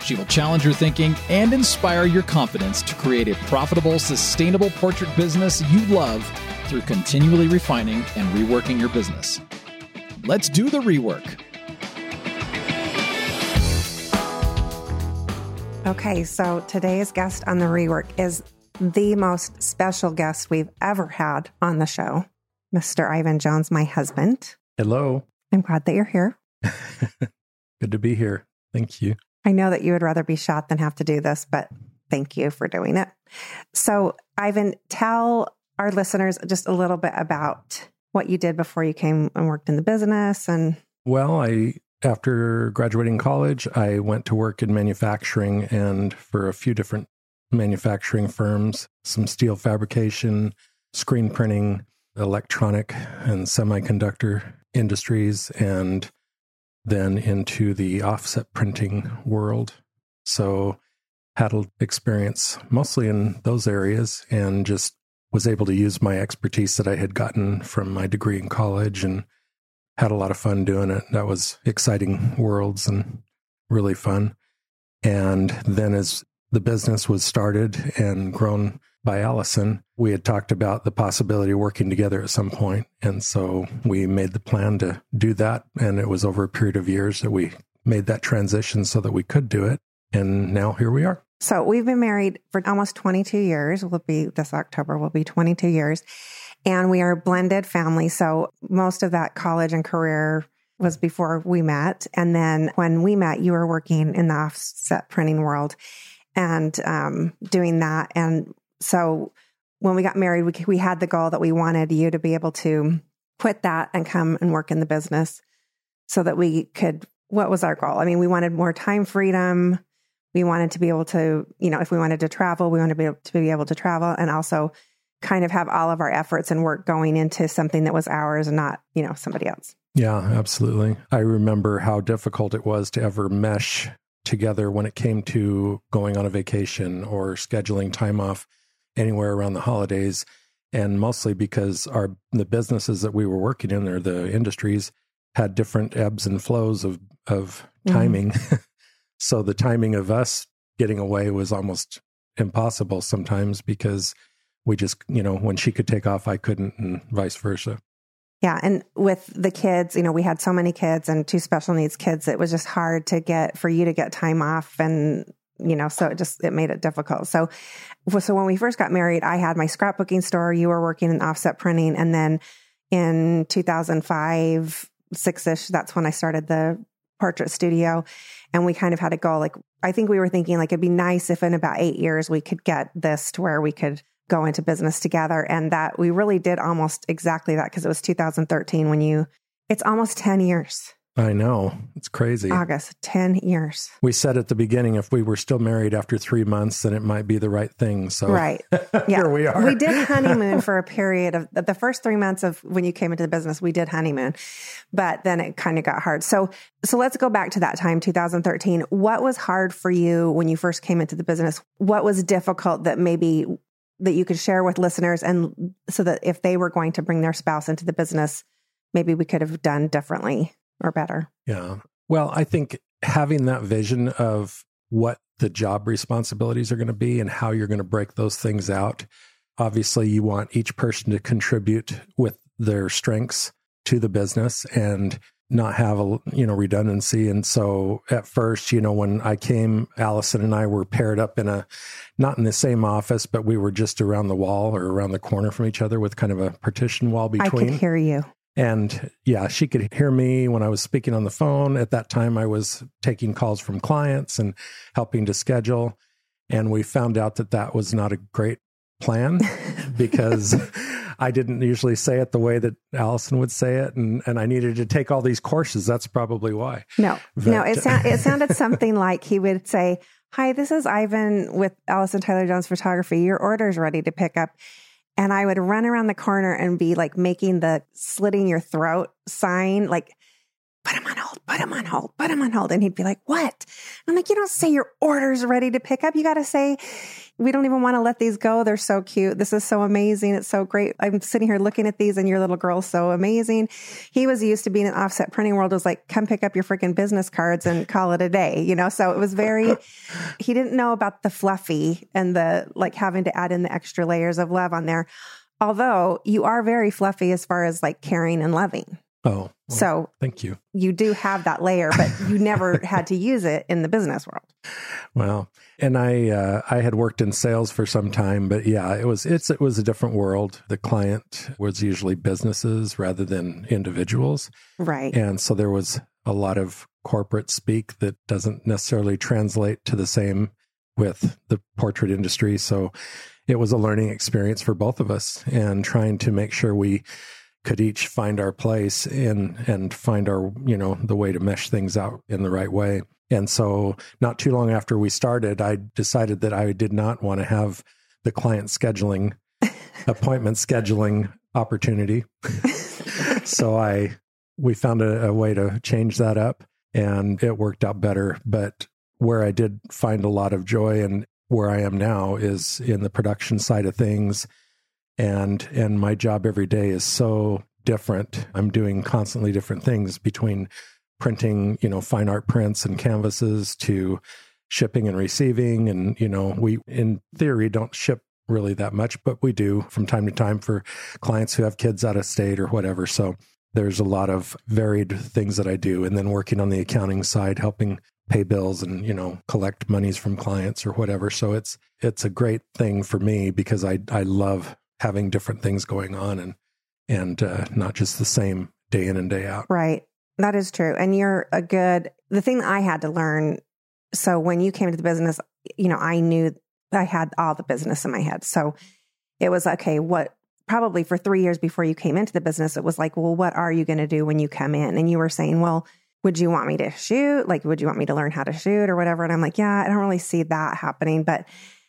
She will challenge your thinking and inspire your confidence to create a profitable, sustainable portrait business you love through continually refining and reworking your business. Let's do the rework. Okay, so today's guest on the rework is the most special guest we've ever had on the show, Mr. Ivan Jones, my husband. Hello. I'm glad that you're here. Good to be here. Thank you. I know that you would rather be shot than have to do this, but thank you for doing it. So, Ivan, tell our listeners just a little bit about what you did before you came and worked in the business and Well, I after graduating college, I went to work in manufacturing and for a few different manufacturing firms, some steel fabrication, screen printing, electronic and semiconductor industries and then into the offset printing world. So had experience mostly in those areas and just was able to use my expertise that I had gotten from my degree in college and had a lot of fun doing it. That was exciting worlds and really fun. And then as the business was started and grown by Allison, we had talked about the possibility of working together at some point. And so we made the plan to do that. And it was over a period of years that we made that transition so that we could do it. And now here we are. So we've been married for almost 22 years. Will be this October will be 22 years. And we are a blended family. So most of that college and career was before we met. And then when we met, you were working in the offset printing world and um, doing that. And so when we got married, we, we had the goal that we wanted you to be able to quit that and come and work in the business so that we could, what was our goal? I mean, we wanted more time freedom. We wanted to be able to, you know, if we wanted to travel, we wanted to be able to, be able to travel and also kind of have all of our efforts and work going into something that was ours and not, you know, somebody else. Yeah, absolutely. I remember how difficult it was to ever mesh together when it came to going on a vacation or scheduling time off anywhere around the holidays and mostly because our the businesses that we were working in or the industries had different ebbs and flows of of mm-hmm. timing mm-hmm. so the timing of us getting away was almost impossible sometimes because we just you know when she could take off i couldn't and vice versa yeah. And with the kids, you know, we had so many kids and two special needs kids. It was just hard to get for you to get time off. And, you know, so it just, it made it difficult. So, so when we first got married, I had my scrapbooking store. You were working in offset printing. And then in 2005, six ish, that's when I started the portrait studio. And we kind of had a goal. Like, I think we were thinking like it'd be nice if in about eight years we could get this to where we could go into business together. And that we really did almost exactly that because it was 2013 when you, it's almost 10 years. I know. It's crazy. August, 10 years. We said at the beginning if we were still married after three months, then it might be the right thing. So, right. Yeah. here we are. we did honeymoon for a period of the first three months of when you came into the business, we did honeymoon, but then it kind of got hard. So, so let's go back to that time, 2013. What was hard for you when you first came into the business? What was difficult that maybe that you could share with listeners and so that if they were going to bring their spouse into the business, maybe we could have done differently or better. Yeah. Well, I think having that vision of what the job responsibilities are going to be and how you're going to break those things out. Obviously, you want each person to contribute with their strengths to the business and not have a you know redundancy and so at first you know when i came allison and i were paired up in a not in the same office but we were just around the wall or around the corner from each other with kind of a partition wall between i could hear you and yeah she could hear me when i was speaking on the phone at that time i was taking calls from clients and helping to schedule and we found out that that was not a great plan because I didn't usually say it the way that Allison would say it, and and I needed to take all these courses. That's probably why. No, but, no, it sa- it sounded something like he would say, "Hi, this is Ivan with Allison Tyler Jones Photography. Your order's ready to pick up." And I would run around the corner and be like making the slitting your throat sign, like put him on hold, put him on hold, put him on hold. And he'd be like, what? I'm like, you don't say your order's ready to pick up. You got to say, we don't even want to let these go. They're so cute. This is so amazing. It's so great. I'm sitting here looking at these and your little girl's so amazing. He was used to being an offset printing world. It was like, come pick up your freaking business cards and call it a day, you know? So it was very, he didn't know about the fluffy and the like having to add in the extra layers of love on there. Although you are very fluffy as far as like caring and loving. Oh, well, so thank you. You do have that layer, but you never had to use it in the business world. Well, and I uh, I had worked in sales for some time, but yeah, it was it's it was a different world. The client was usually businesses rather than individuals, right? And so there was a lot of corporate speak that doesn't necessarily translate to the same with the portrait industry. So it was a learning experience for both of us, and trying to make sure we could each find our place in and find our you know the way to mesh things out in the right way. And so not too long after we started i decided that i did not want to have the client scheduling appointment scheduling opportunity. So i we found a, a way to change that up and it worked out better. But where i did find a lot of joy and where i am now is in the production side of things and and my job every day is so different. I'm doing constantly different things between printing you know fine art prints and canvases to shipping and receiving. And you know we in theory don't ship really that much but we do from time to time for clients who have kids out of state or whatever. So there's a lot of varied things that i do. And then working on the accounting side helping pay bills and you know collect monies from clients or whatever. So it's it's a great thing for me because i i love having different things going on and and uh, not just the same day in and day out. Right. That is true. And you're a good the thing that I had to learn so when you came to the business, you know, I knew I had all the business in my head. So it was okay, what probably for 3 years before you came into the business, it was like, well, what are you going to do when you come in? And you were saying, well, would you want me to shoot? Like, would you want me to learn how to shoot or whatever? And I'm like, yeah, I don't really see that happening. But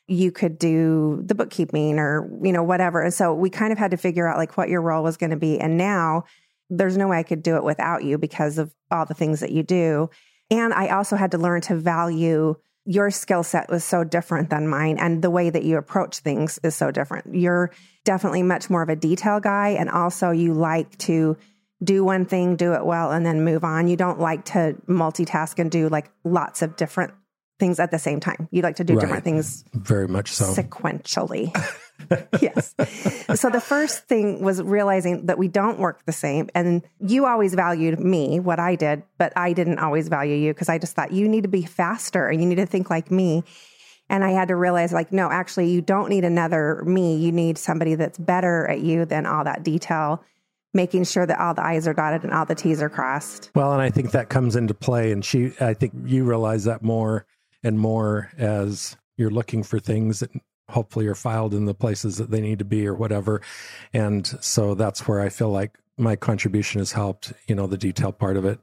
you could do the bookkeeping or, you know, whatever. And so we kind of had to figure out like what your role was going to be. And now there's no way I could do it without you because of all the things that you do. And I also had to learn to value your skill set was so different than mine and the way that you approach things is so different. You're definitely much more of a detail guy and also you like to do one thing, do it well and then move on. You don't like to multitask and do like lots of different things at the same time. You like to do right. different things very much so sequentially. yes. So the first thing was realizing that we don't work the same. And you always valued me, what I did, but I didn't always value you because I just thought you need to be faster and you need to think like me. And I had to realize, like, no, actually, you don't need another me. You need somebody that's better at you than all that detail, making sure that all the I's are dotted and all the T's are crossed. Well, and I think that comes into play. And she, I think you realize that more and more as you're looking for things that hopefully are filed in the places that they need to be or whatever. And so that's where I feel like my contribution has helped, you know, the detail part of it.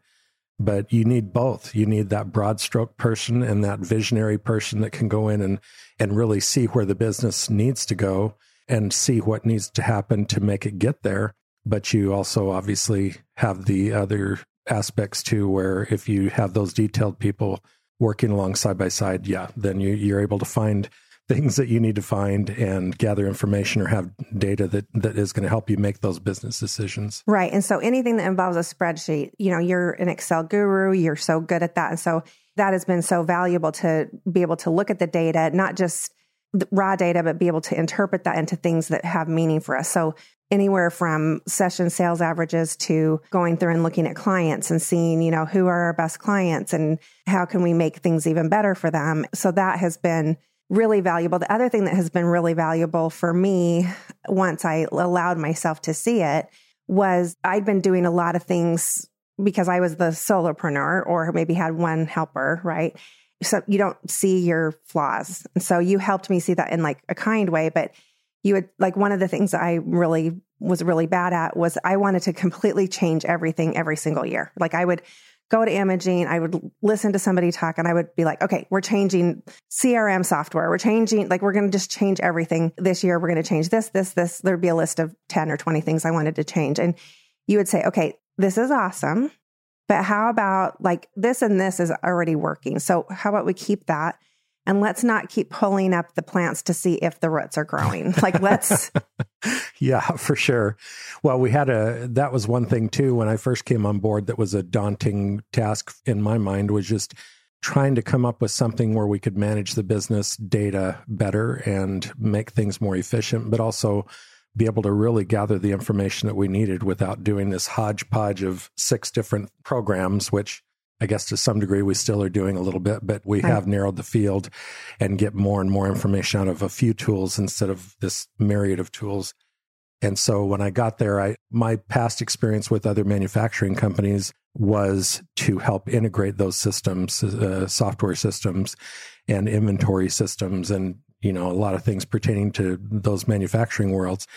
But you need both. You need that broad stroke person and that visionary person that can go in and, and really see where the business needs to go and see what needs to happen to make it get there. But you also obviously have the other aspects too, where if you have those detailed people working along side by side, yeah, then you, you're able to find things that you need to find and gather information or have data that, that is going to help you make those business decisions. Right. And so anything that involves a spreadsheet, you know, you're an Excel guru, you're so good at that. And so that has been so valuable to be able to look at the data, not just raw data, but be able to interpret that into things that have meaning for us. So anywhere from session sales averages to going through and looking at clients and seeing, you know, who are our best clients and how can we make things even better for them. So that has been really valuable. The other thing that has been really valuable for me once I allowed myself to see it was I'd been doing a lot of things because I was the solopreneur or maybe had one helper, right? So you don't see your flaws. And so you helped me see that in like a kind way, but you would like one of the things I really was really bad at was I wanted to completely change everything every single year. Like I would go to imaging, I would listen to somebody talk and I would be like, okay, we're changing CRM software. We're changing, like, we're going to just change everything this year. We're going to change this, this, this. There'd be a list of 10 or 20 things I wanted to change. And you would say, okay, this is awesome. But how about like this and this is already working? So how about we keep that? And let's not keep pulling up the plants to see if the roots are growing. Like let's Yeah, for sure. Well, we had a that was one thing too when I first came on board that was a daunting task in my mind was just trying to come up with something where we could manage the business data better and make things more efficient, but also be able to really gather the information that we needed without doing this hodgepodge of six different programs, which I guess to some degree we still are doing a little bit, but we right. have narrowed the field and get more and more information out of a few tools instead of this myriad of tools. And so when I got there, I my past experience with other manufacturing companies was to help integrate those systems, uh, software systems, and inventory systems, and you know a lot of things pertaining to those manufacturing worlds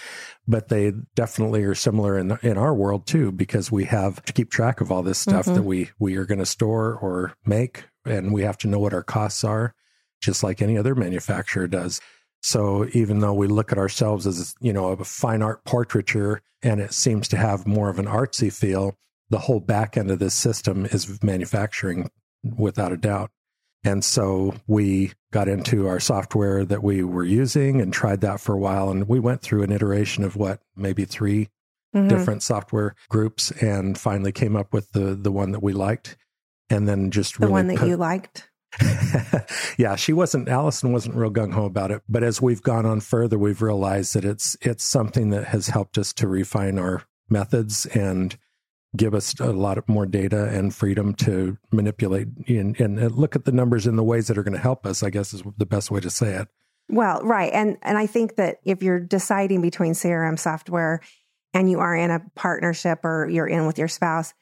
but they definitely are similar in in our world too because we have to keep track of all this stuff mm-hmm. that we we are going to store or make and we have to know what our costs are just like any other manufacturer does so even though we look at ourselves as you know a fine art portraiture and it seems to have more of an artsy feel the whole back end of this system is manufacturing without a doubt and so we got into our software that we were using and tried that for a while. And we went through an iteration of what, maybe 3 mm-hmm. different software groups and finally came up with the, the one that we liked. And then just the really one that put, you liked. yeah, she wasn't. Allison wasn't real gung ho about it, but as we've gone on further, we've realized that it's it's something that has helped us to refine our methods and give us a lot of more data and freedom to manipulate and, and look at the numbers in the ways that are going to help us, I guess is the best way to say it. Well, right. And and I think that if you're deciding between CRM software and you are in a partnership or you're in with your spouse,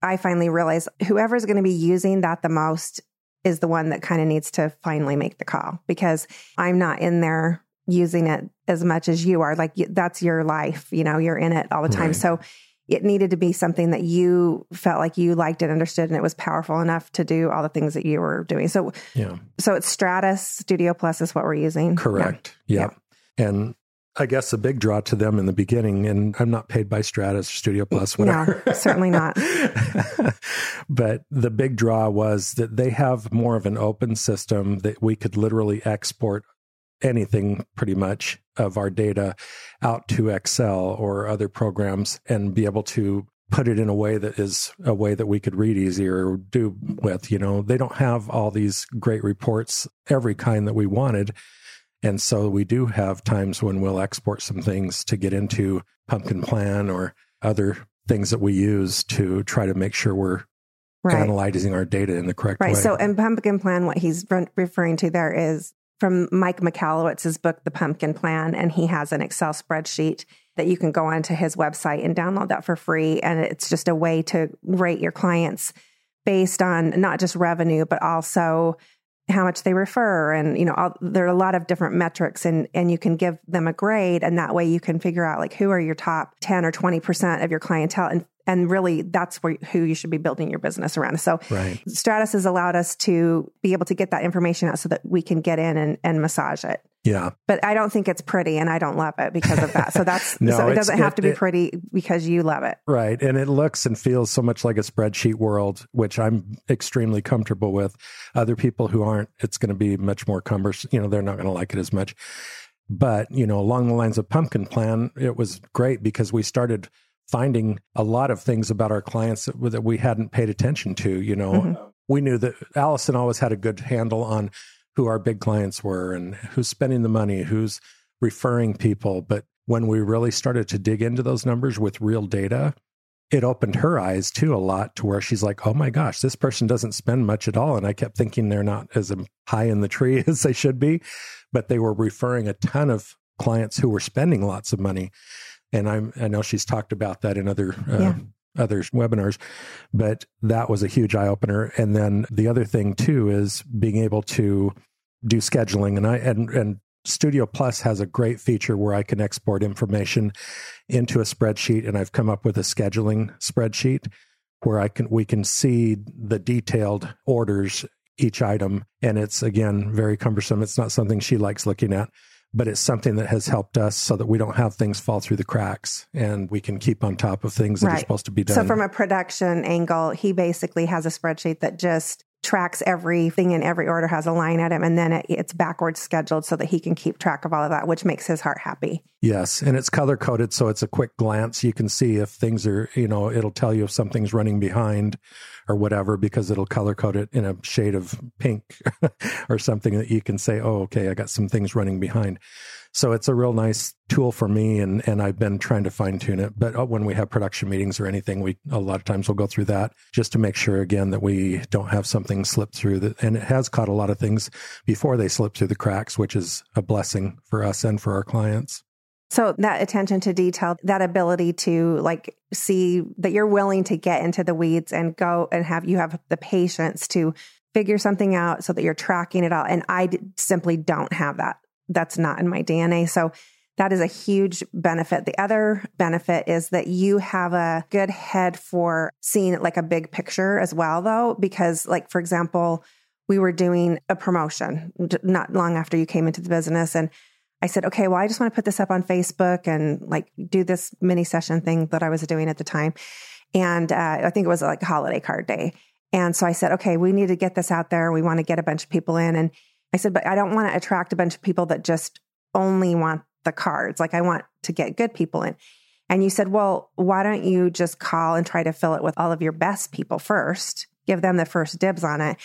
I finally realized whoever's going to be using that the most is the one that kind of needs to finally make the call because I'm not in there using it as much as you are. Like that's your life, you know, you're in it all the time. Right. So it needed to be something that you felt like you liked and understood and it was powerful enough to do all the things that you were doing. So Yeah. so it's Stratus Studio Plus is what we're using. Correct. Yeah. And I guess a big draw to them in the beginning, and I'm not paid by Stratus or Studio Plus, whatever. No, certainly not. but the big draw was that they have more of an open system that we could literally export anything pretty much of our data out to Excel or other programs and be able to put it in a way that is a way that we could read easier or do with. You know, they don't have all these great reports, every kind that we wanted. And so we do have times when we'll export some things to get into Pumpkin Plan or other things that we use to try to make sure we're Right. analyzing our data in the correct Right. way. So, in Pumpkin Plan, what he's referring to there is from Mike Michalowicz's book, The Pumpkin Plan, and he has an Excel spreadsheet that you can go onto his website and download that for free. And it's just a way to rate your clients based on not just revenue, but also how much they refer and you know all, there are a lot of different metrics and and you can give them a grade and that way you can figure out like who are your top 10 or 20% of your clientele and and really that's where who you should be building your business around so right. Stratus has allowed us to be able to get that information out so that we can get in and, and massage it. Yeah. But I don't think it's pretty and I don't love it because of that. So that's No, so it doesn't have it- to be it- pretty because you love it. Right. And it looks and feels so much like a spreadsheet world, which I'm extremely comfortable with. Other people who aren't, it's going to be much more cumbersome. You know, they're not going to like it as much. But, you know, along the lines of Pumpkin Plan, it was great because we started finding a lot of things about our clients that, that we hadn't paid attention to. You know, Mhm. we knew that Allison always had a good handle on who our big clients were and who's spending the money, who's referring people. But when we really started to dig into those numbers with real data, it opened her eyes too a lot to where she's like, oh my gosh, this person doesn't spend much at all. And I kept thinking they're not as high in the tree as they should be, but they were referring a ton of clients who were spending lots of money. And I'm, I know she's talked about that in other, uh, Yeah. other webinars, but that was a huge eye opener. And then the other thing too is being able to do scheduling. And I, and, and Studio Plus has a great feature where I can export information into a spreadsheet and I've come up with a scheduling spreadsheet where I can we can see the detailed orders each item and it's again very cumbersome it's not something she likes looking at but it's something that has helped us so that we don't have things fall through the cracks and we can keep on top of things that are supposed to be done So from a production angle, he basically has a spreadsheet that just tracks everything and every order has a line item and then it, it's backwards scheduled so that he can keep track of all of that, which makes his heart happy. Yes, and it's color coded, so it's a quick glance. You can see if things are, you know, it'll tell you if something's running behind or whatever because it'll color code it in a shade of pink or something that you can say, oh, okay, I got some things running behind. So it's a real nice tool for me, and and I've been trying to fine tune it. But uh, when we have production meetings or anything, we a lot of times we'll go through that just to make sure again that we don't have something slip through. That and it has caught a lot of things before they slip through the cracks, which is a blessing for us and for our clients. So that attention to detail, that ability to like see that you're willing to get into the weeds and go and have you have the patience to figure something out so that you're tracking it all. And I simply don't have that. That's not in my DNA. So that is a huge benefit. The other benefit is that you have a good head for seeing like a big picture as well, though, because, like, for example, we were doing a promotion not long after you came into the business. And I said, okay, well, I just want to put this up on Facebook and like do this mini session thing that I was doing at the time. And uh, I think it was like a holiday card day. And so I said, okay, we need to get this out there. We want to get a bunch of people in. And I said, but I don't want to attract a bunch of people that just only want the cards. Like I want to get good people in. And you said, well, why don't you just call and try to fill it with all of your best people first? Give them the first dibs on it.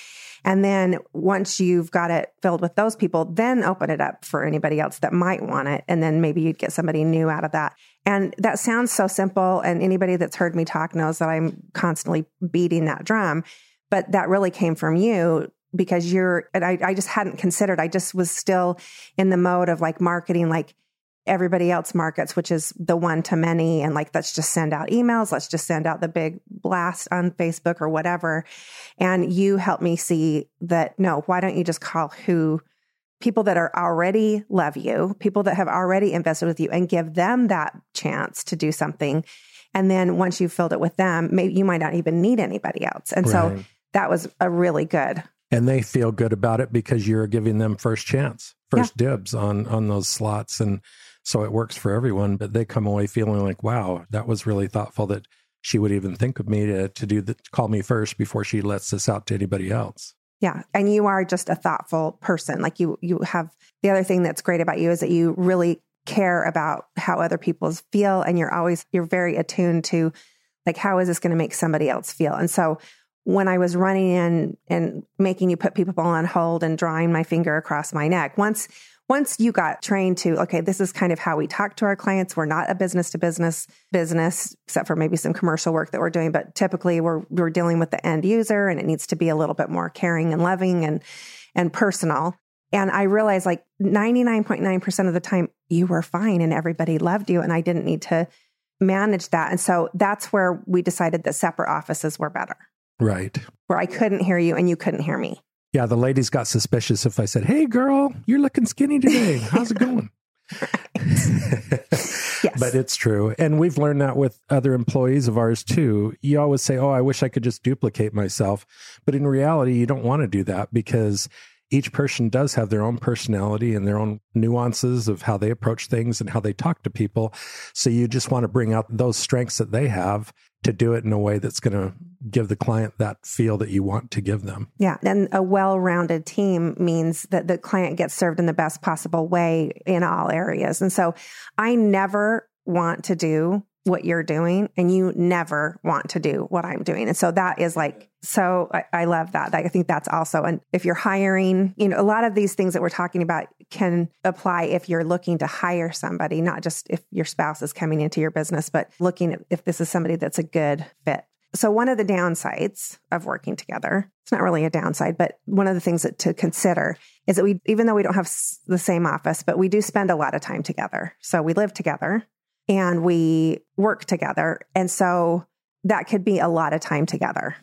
And then once you've got it filled with those people, then open it up for anybody else that might want it. And then maybe you'd get somebody new out of that. And that sounds so simple. And anybody that's heard me talk knows that I'm constantly beating that drum. But that really came from you because you're, and I, I just hadn't considered, I just was still in the mode of like marketing, like, everybody else markets, which is the one to many. And like, let's just send out emails. Let's just send out the big blast on Facebook or whatever. And you help me see that no, why don't you just call who people that are already love you, people that have already invested with you and give them that chance to do something. And then once you've filled it with them, maybe you might not even need anybody else. And so that was a really good. and they feel good about it because you're giving them first chance, first dibs on on those slots, and so it works for everyone. But they come away feeling like, wow, that was really thoughtful that she would even think of me to to do the call me first before she lets this out to anybody else. Yeah. And you are just a thoughtful person. Like you you have the other thing that's great about you is that you really care about how other people feel and you're always you're very attuned to like how is this going to make somebody else feel. And so when I was running in and making you put people on hold and drawing my finger across my neck, once once you got trained to okay, this is kind of how we talk to our clients. We're not a business to business business, except for maybe some commercial work that we're doing, but typically we're we're dealing with the end user and it needs to be a little bit more caring and loving and and personal. And I realized like 99.9% of the time you were fine and everybody loved you and I didn't need to manage that. And so that's where we decided that separate offices were better Right. where I couldn't hear you and you couldn't hear me. Yeah, the ladies got suspicious if I said, "Hey, girl, you're looking skinny today. How's it going?" Yes. But it's true. And we've learned that with other employees of ours too. You always say, Oh, I wish I could just duplicate myself. But in reality, you don't want to do that because each person does have their own personality and their own nuances of how they approach things and how they talk to people. So you just want to bring out those strengths that they have to do it in a way that's going to give the client that feel that you want to give them. Yeah. And a well rounded team means that the client gets served in the best possible way in all areas. And so I never want to do what you're doing, and you never want to do what I'm doing. And so that is like, so I, I love that. I think that's also, and if you're hiring, you know, a lot of these things that we're talking about can apply if you're looking to hire somebody, not just if your spouse is coming into your business, but looking at if this is somebody that's a good fit. So one of the downsides of working together, it's not really a downside, but one of the things that to consider is that we, even though we don't have the same office, but we do spend a lot of time together. So we live together and we work together. And so that could be a lot of time together.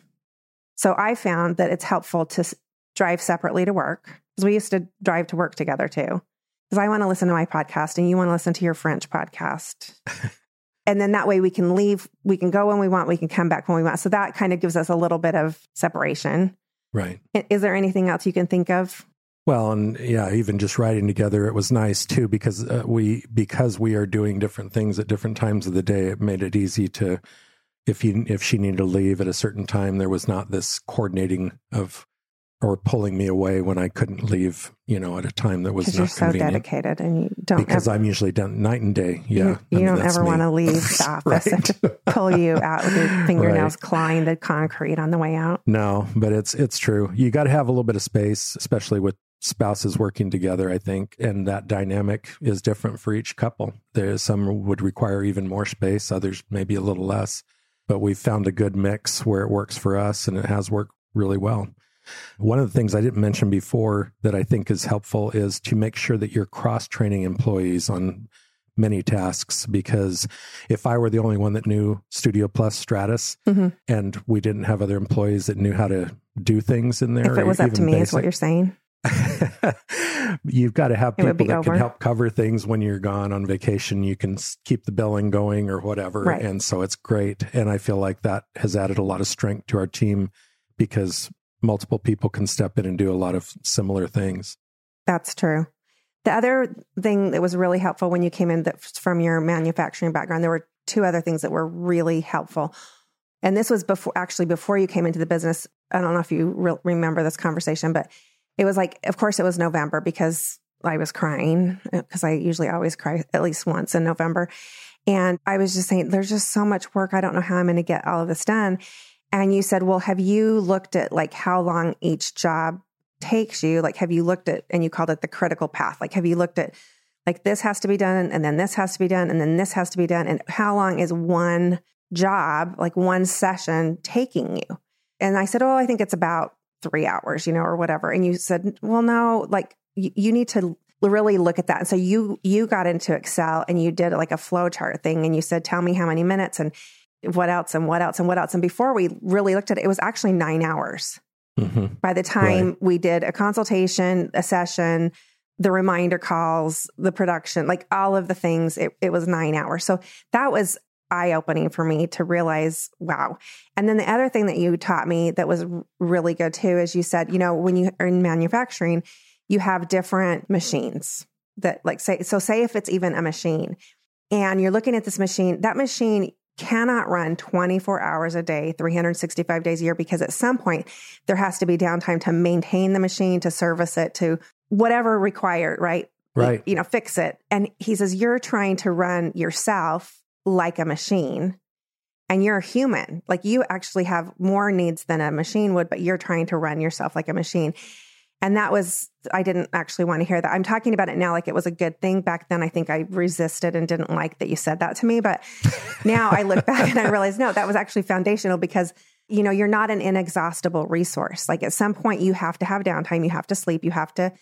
So I found that it's helpful to s- drive separately to work because we used to drive to work together too. Because I want to listen to my podcast and you want to listen to your French podcast. and then that way we can leave, we can go when we want, we can come back when we want. So that kind of gives us a little bit of separation. Right. Is there anything else you can think of? Well, and yeah, even just riding together, it was nice too because uh, we because we are doing different things at different times of the day. It made it easy to if you if she needed to leave at a certain time, there was not this coordinating of or pulling me away when I couldn't leave. You know, at a time that was not you're so convenient. dedicated and you don't Because ever, I'm usually done night and day. Yeah, you, I you mean, don't ever want to leave the office and pull you out with your fingernails Right. clawing the concrete on the way out. No, but it's it's true. You got to have a little bit of space, especially with spouses working together. I think, and that dynamic is different for each couple. There, some would require even more space, others maybe a little less. But we've found a good mix where it works for us, and it has worked really well. One of the things I didn't mention before that I think is helpful is to make sure that you're cross training employees on many tasks because if I were the only one that knew Studio Plus Stratus Mhm. and we didn't have other employees that knew how to do things in there, If it was up to me, is what you're saying. You've got to have people that over. can help cover things when you're gone on vacation. You can keep the billing going or whatever. Right. And so it's great. And I feel like that has added a lot of strength to our team because multiple people can step in and do a lot of similar things. That's true. The other thing that was really helpful when you came in that from your manufacturing background, there were two other things that were really helpful. And this was before, actually, before you came into the business. I don't know if you re- remember this conversation, but it was like, of course, it was November because I was crying uh, because I usually always cry at least once in November. And I was just saying, there's just so much work. I don't know how I'm going to get all of this done. And you said, well, have you looked at like how long each job takes you? Like, have you looked at, and you called it the critical path? Like, have you looked at, like, this has to be done, and then this has to be done, and then this has to be done? And how long is one job, like one session, taking you? And I said, oh, I think it's about three hours, you know, or whatever. And you said, well, no, like, you, you need to really look at that. And so you you got into Excel and you did like a flow chart thing, and you said, tell me how many minutes and what else and what else and what else. And before we really looked at it, it was actually nine hours hmm by the time we did a consultation, a session, the reminder calls, the production, like all of the things, it, it was nine hours. So that was eye opening for me to realize, wow. And then the other thing that you taught me that was really good too is you said, you know, when you are in manufacturing, you have different machines that like say so say if it's even a machine and you're looking at this machine, that machine cannot run 24 hours a day, 365 days a year, because at some point there has to be downtime to maintain the machine, to service it, to whatever required, right? Right. You know, fix it. And he says, you're trying to run yourself like a machine and you're a human. Like you actually have more needs than a machine would, but you're trying to run yourself like a machine. And that was, I didn't actually want to hear that. I'm talking about it now like it was a good thing. Back then, I think I resisted and didn't like that you said that to me. But now I look back and I realize, no, that was actually foundational because, you know, you're not an inexhaustible resource. Like at some point, you have to have downtime, you have to sleep, you have to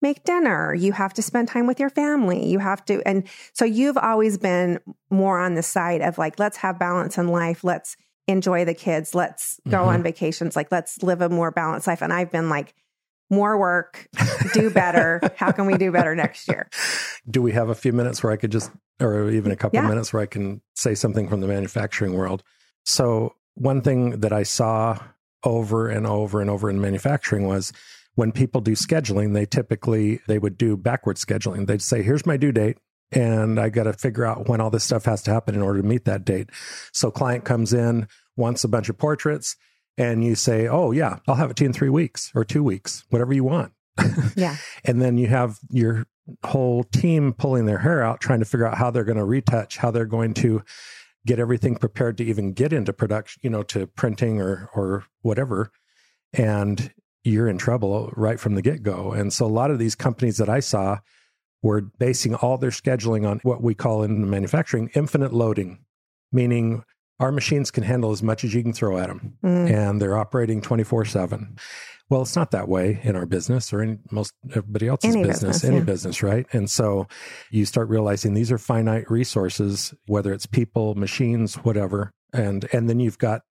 make dinner, you have to spend time with your family, you have to. And so you've always been more on the side of like, let's have balance in life, let's enjoy the kids, let's go mm-hmm. on vacations, like, let's live a more balanced life. And I've been like, more work, do better. How can we do better next year? Do we have a few minutes where I could just, or even a couple yeah. of minutes where I can say something from the manufacturing world? So, one thing that I saw over and over and over in manufacturing was when people do scheduling, they typically they would do backward scheduling. They'd say, "Here's my due date." And I got to figure out when all this stuff has to happen in order to meet that date. So client comes in, wants a bunch of portraits and you say, "Oh yeah, I'll have it to you in three weeks or two weeks, whatever you want." Yeah. and then you have your whole team pulling their hair out, trying to figure out how they're going to retouch, how they're going to get everything prepared to even get into production, you know, to printing or or whatever. And you're in trouble right from the get go. And so a lot of these companies that I saw were basing all their scheduling on what we call in manufacturing infinite loading, meaning our machines can handle as much as you can throw at them mm. and they're operating 24 7 well it's not that way in our business or in most everybody else's any business, business, any yeah. business right and so you start realizing these are finite resources whether it's people machines whatever and and then you've got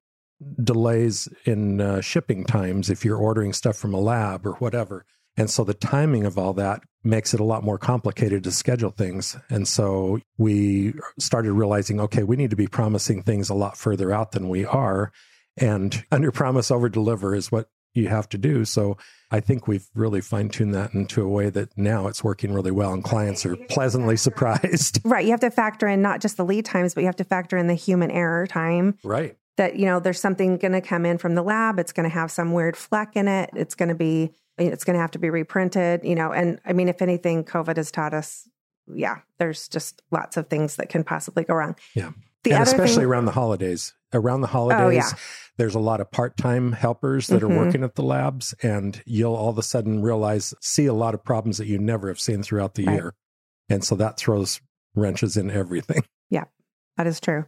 delays in uh, shipping times if you're ordering stuff from a lab or whatever and so the timing of all that makes it a lot more complicated to schedule things. And so we started realizing, okay, we need to be promising things a lot further out than we are. And under promise, over deliver is what you have to do. So I think we've really fine tuned that into a way that now it's working really well and clients are pleasantly surprised. Right. You have to factor in not just the lead times, but you have to factor in the human error time. Right. That, you know, there's something going to come in from the lab. It's going to have some weird fleck in it. It's going to be it's going to have to be reprinted, you know. And I mean, if anything, COVID has taught us, yeah, there's just lots of things that can possibly go wrong. Yeah. The and especially thing, around the holidays. Around the holidays, oh, yeah. there's a lot of part time helpers that mm-hmm. are working at the labs, and you'll all of a sudden realize, see a lot of problems that you never have seen throughout the right. year. And so that throws wrenches in everything. Yeah, that is true.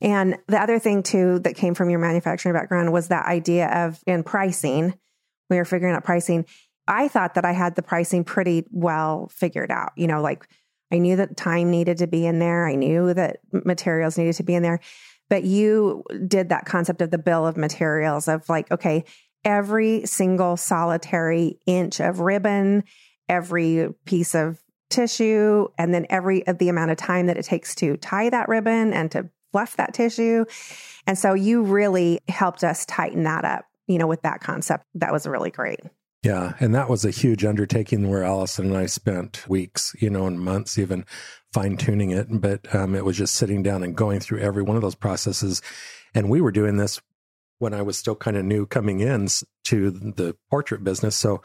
And the other thing, too, that came from your manufacturing background was that idea of in pricing we were figuring out pricing. I thought that I had the pricing pretty well figured out. You know, like I knew that time needed to be in there, I knew that materials needed to be in there. But you did that concept of the bill of materials of like, okay, every single solitary inch of ribbon, every piece of tissue, and then every of the amount of time that it takes to tie that ribbon and to fluff that tissue. And so you really helped us tighten that up you know, with that concept. That was really great. Yeah. And that was a huge undertaking where Allison and I spent weeks, you know, and months even fine tuning it. But um, it was just sitting down and going through every one of those processes. And we were doing this when I was still kind of new coming in to the portrait business. So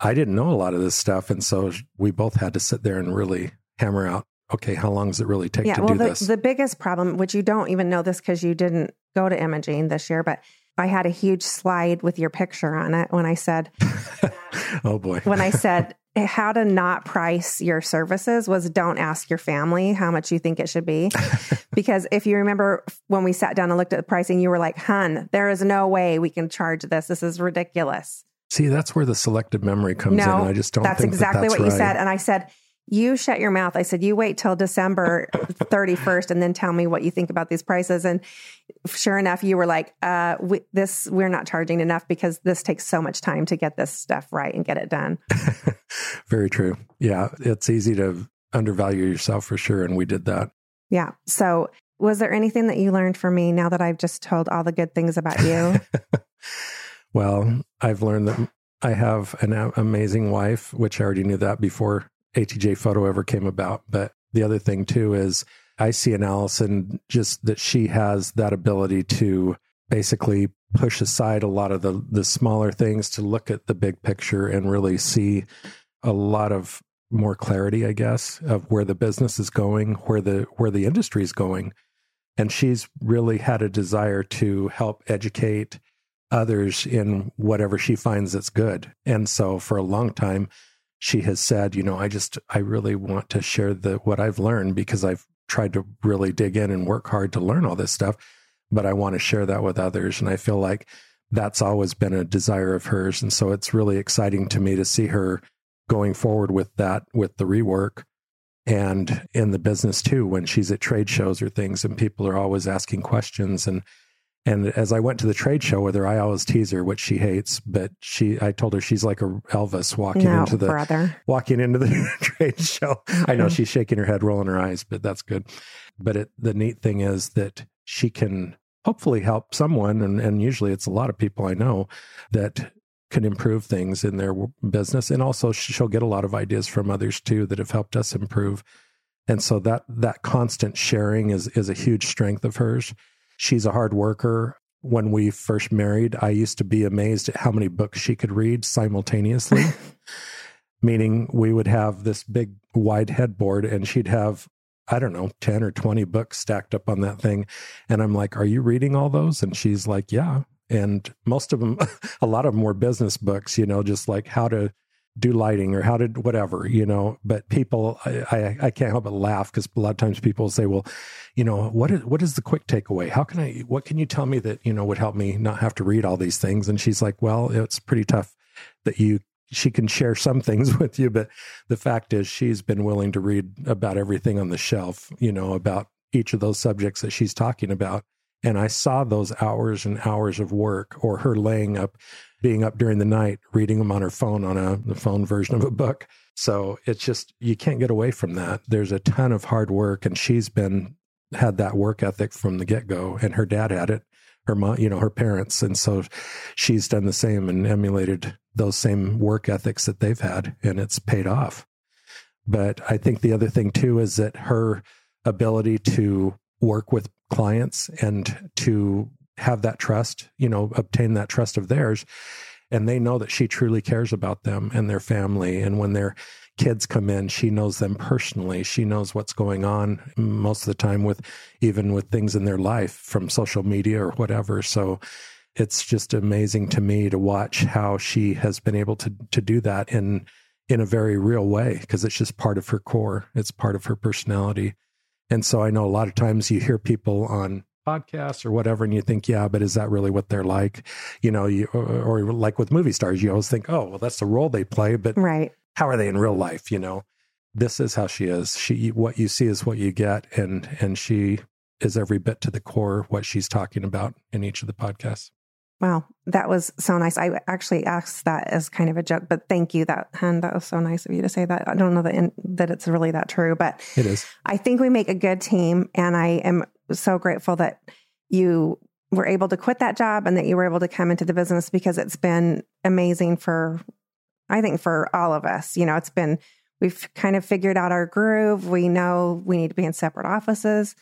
I didn't know a lot of this stuff. And so we both had to sit there and really hammer out okay, how long does it really take yeah, to well, do the, this? The biggest problem, which you don't even know this because you didn't go to imaging this year, but I had a huge slide with your picture on it when I said, Oh boy. when I said, eh, how to not price your services was don't ask your family how much you think it should be. because if you remember when we sat down and looked at the pricing, you were like, hun, there is no way we can charge this. This is ridiculous. See, that's where the selective memory comes no, in. I just don't that's exactly that that's what right. you said. And I said, you shut your mouth. I said, you wait till December 31st and then tell me what you think about these prices. And sure enough, you were like, uh, we, this, we're not charging enough because this takes so much time to get this stuff right and get it done. Very true. Yeah. It's easy to undervalue yourself for sure. And we did that. Yeah. So Was there anything that you learned from me now that I've just told all the good things about you? well, I've learned that I have an amazing wife, which I already knew that before ATJ Photo ever came about. But the other thing too is I see in Allison just that she has that ability to basically push aside a lot of the the smaller things to look at the big picture and really see a lot of more clarity, I guess, of where the business is going, where the where the industry is going. And she's really had a desire to help educate others in whatever she finds that's good. And so for a long time, she has said, you know, I just I really want to share the what I've learned because I've tried to really dig in and work hard to learn all this stuff, but I want to share that with others. And I feel like that's always been a desire of hers. And so it's really exciting to me to see her going forward with that, with the rework and in the business too, when she's at trade shows or things and people are always asking questions. And and as I went to the trade show with her, I always tease her, which she hates, but she, I told her she's like a Elvis walking no, into the, brother. walking into the trade show. Mm-hmm. I know she's shaking her head, rolling her eyes, but that's good. But it, the neat thing is that she can hopefully help someone. And, and usually it's a lot of people I know that can improve things in their business. And also she'll get a lot of ideas from others too that have helped us improve. And so that, that constant sharing is, is a huge strength of hers She's a hard worker. When we first married, I used to be amazed at how many books she could read simultaneously. Meaning, we would have this big wide headboard, and she'd have, I don't know, 10 or 20 books stacked up on that thing. And I'm like, Are you reading all those? And she's like, Yeah. And most of them, a lot of them were business books, you know, just like how to do lighting or how to whatever you know but people i i, I can't help but laugh because a lot of times people say well you know what is what is the quick takeaway? How can i what can you tell me that you know would help me not have to read all these things? And she's like well it's pretty tough that you she can share some things with you but the fact is she's been willing to read about everything on the shelf you know about each of those subjects that she's talking about. And i saw those hours and hours of work or her laying up being up during the night reading them on her phone on a the phone version of a book. So it's just you can't get away from that. There's a ton of hard work, and she's been had that work ethic from the get go, and her dad had it. Her mom, you know, her parents, and so she's done the same and emulated those same work ethics that they've had, and it's paid off. But I think the other thing too is that her ability to work with clients and to have that trust, you know, obtain that trust of theirs. And they know that she truly cares about them and their family. And when their kids come in, she knows them personally. She knows what's going on most of the time with even with things in their life from social media or whatever. So it's just amazing to me to watch how she has been able to to do that in in a very real way because it's just part of her core. It's part of her personality. And so I know a lot of times you hear people on podcasts or whatever, and you think, yeah, but is that really what they're like? You know, you, or, or, like with movie stars, you always think, oh, well, that's the role they play, but right. how are they in real life? You know, this is how she is. She, what you see is what you get, and and she is every bit to the core what she's talking about in each of the podcasts. Wow, that was so nice. I actually asked that as kind of a joke, but thank you. That and that was so nice of you to say that. I don't know that in, that it's really that true, but it is. I think we make a good team, and I am so grateful that you were able to quit that job and that you were able to come into the business because it's been amazing for, I think, for all of us. You know, it's been, we've kind of figured out our groove. We know we need to be in separate offices.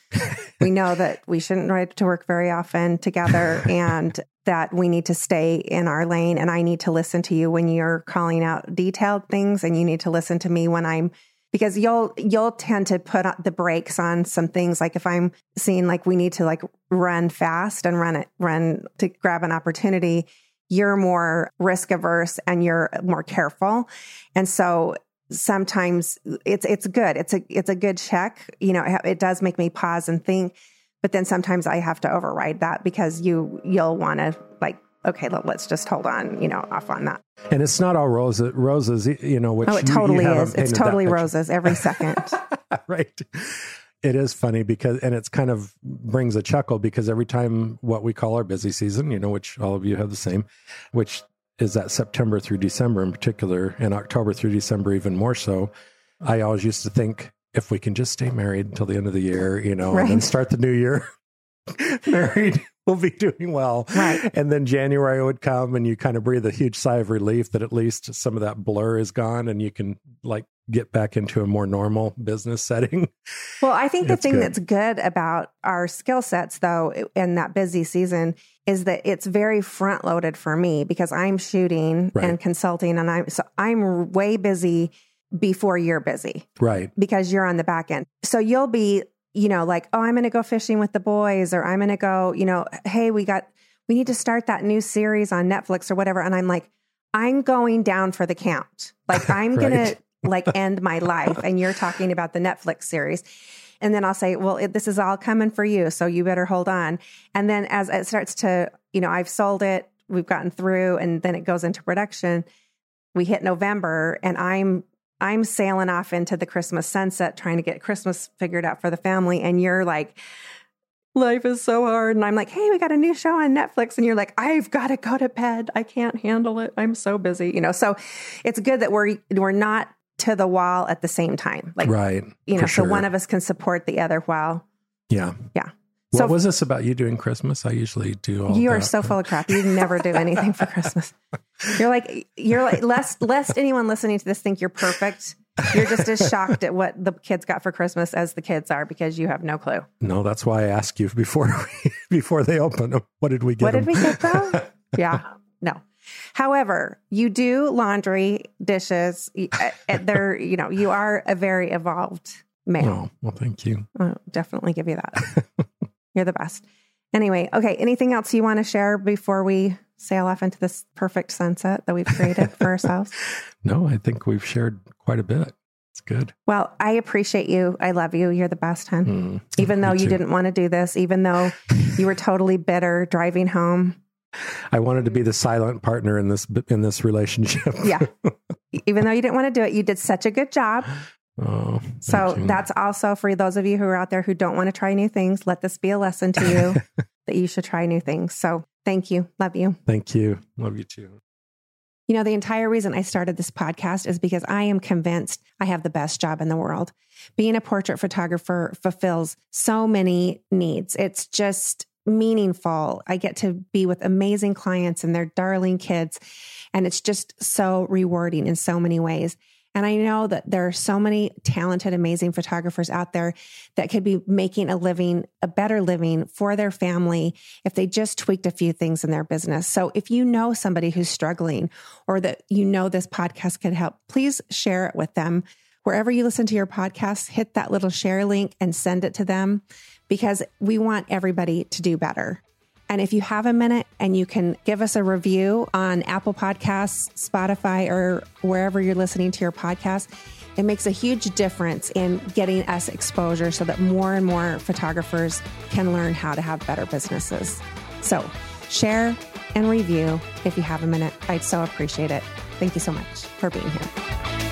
we know that we shouldn't ride to work very often together and that we need to stay in our lane. And I need to listen to you when you're calling out detailed things, and you need to listen to me when I'm because you'll you'll tend to put the brakes on some things. Like if i'm seeing like we need to like run fast and run it run to grab an opportunity you're more risk averse and you're more careful. And so sometimes it's it's good. It's a it's a good check. You know it, it does make me pause and think but then sometimes i have to override that because you you'll want to like okay, let's just hold on, you know, off on that. And it's not all roses, roses, you know, which oh, it totally is. It's totally roses every second. right. It is funny because, and it's kind of brings a chuckle because every time what we call our busy season, you know, which all of you have the same, which is that September through December in particular, and October through December even more so. I always used to think if we can just stay married until the end of the year, you know, Right. and then start the new year married, we'll be doing well. Right. And then January would come and you kind of breathe a huge sigh of relief that at least some of that blur is gone and you can like get back into a more normal business setting. Well, I think the It's thing good. that's good about our skill sets, though, in that busy season, is that it's very front loaded for me because I'm shooting Right. and consulting, and I'm so I'm way busy before you're busy Right. because you're on the back end. So you'll be, you know, like, oh, I'm going to go fishing with the boys, or I'm going to go, you know, hey, we got, we need to start that new series on Netflix or whatever, and I'm like, I'm going down for the count. Like I'm going to like end my life, and you're talking about the Netflix series. And then I'll say, well, it, this is all coming for you. So you better hold on. And then as it starts to, you know, I've sold it, we've gotten through, and then it goes into production. We hit November and I'm, I'm sailing off into the Christmas sunset trying to get Christmas figured out for the family. And you're like, life is so hard. And I'm like, hey, we got a new show on Netflix. And you're like, I've got to go to bed. I can't handle it. I'm so busy. You know, so it's good that we're, we're not to the wall at the same time. Like, right. you know, so sure. one of us can support the other while Yeah. Yeah. What So- was this about you doing Christmas? I usually do all you are so full of crap. You never do anything for Christmas. You're like you're like lest lest anyone listening to this think you're perfect. You're just as shocked at what the kids got for Christmas as the kids are because you have no clue. No, that's why I ask you before we, before they open them. What did we get? What did we get though? yeah, no. However, you do laundry, dishes. They're you know you are a very evolved man. Oh, well, thank you. I'll definitely give you that. You're the best. Anyway, okay. Anything else you want to share before we sail off into this perfect sunset that we've created for ourselves? No, I think we've shared quite a bit. It's good. Well, I appreciate you. I love you. You're the best, hon. Hmm. Even though you too. didn't want to do this, even though you were totally bitter driving home. I wanted to be the silent partner in this in this relationship. Yeah. even though you didn't want to do it, you did such a good job. Oh, So that's also for those of you who are out there who don't want to try new things. Let this be a lesson to you that you should try new things. So thank you. Love you. Thank you. Love you too. You know, the entire reason I started this podcast is because I am convinced I have the best job in the world. Being a portrait photographer fulfills so many needs. It's just meaningful. I get to be with amazing clients and their darling kids, and it's just so rewarding in so many ways. And I know that there are so many talented, amazing photographers out there that could be making a living, a better living for their family if they just tweaked a few things in their business. So if you know somebody who's struggling or that you know this podcast could help, please share it with them. Wherever you listen to your podcast, hit that little share link and send it to them because we want everybody to do better. And if you have a minute and you can give us a review on Apple Podcasts, Spotify, or wherever you're listening to your podcast, it makes a huge difference in getting us exposure so that more and more photographers can learn how to have better businesses. So share and review if you have a minute. I'd so appreciate it. Thank you so much for being here.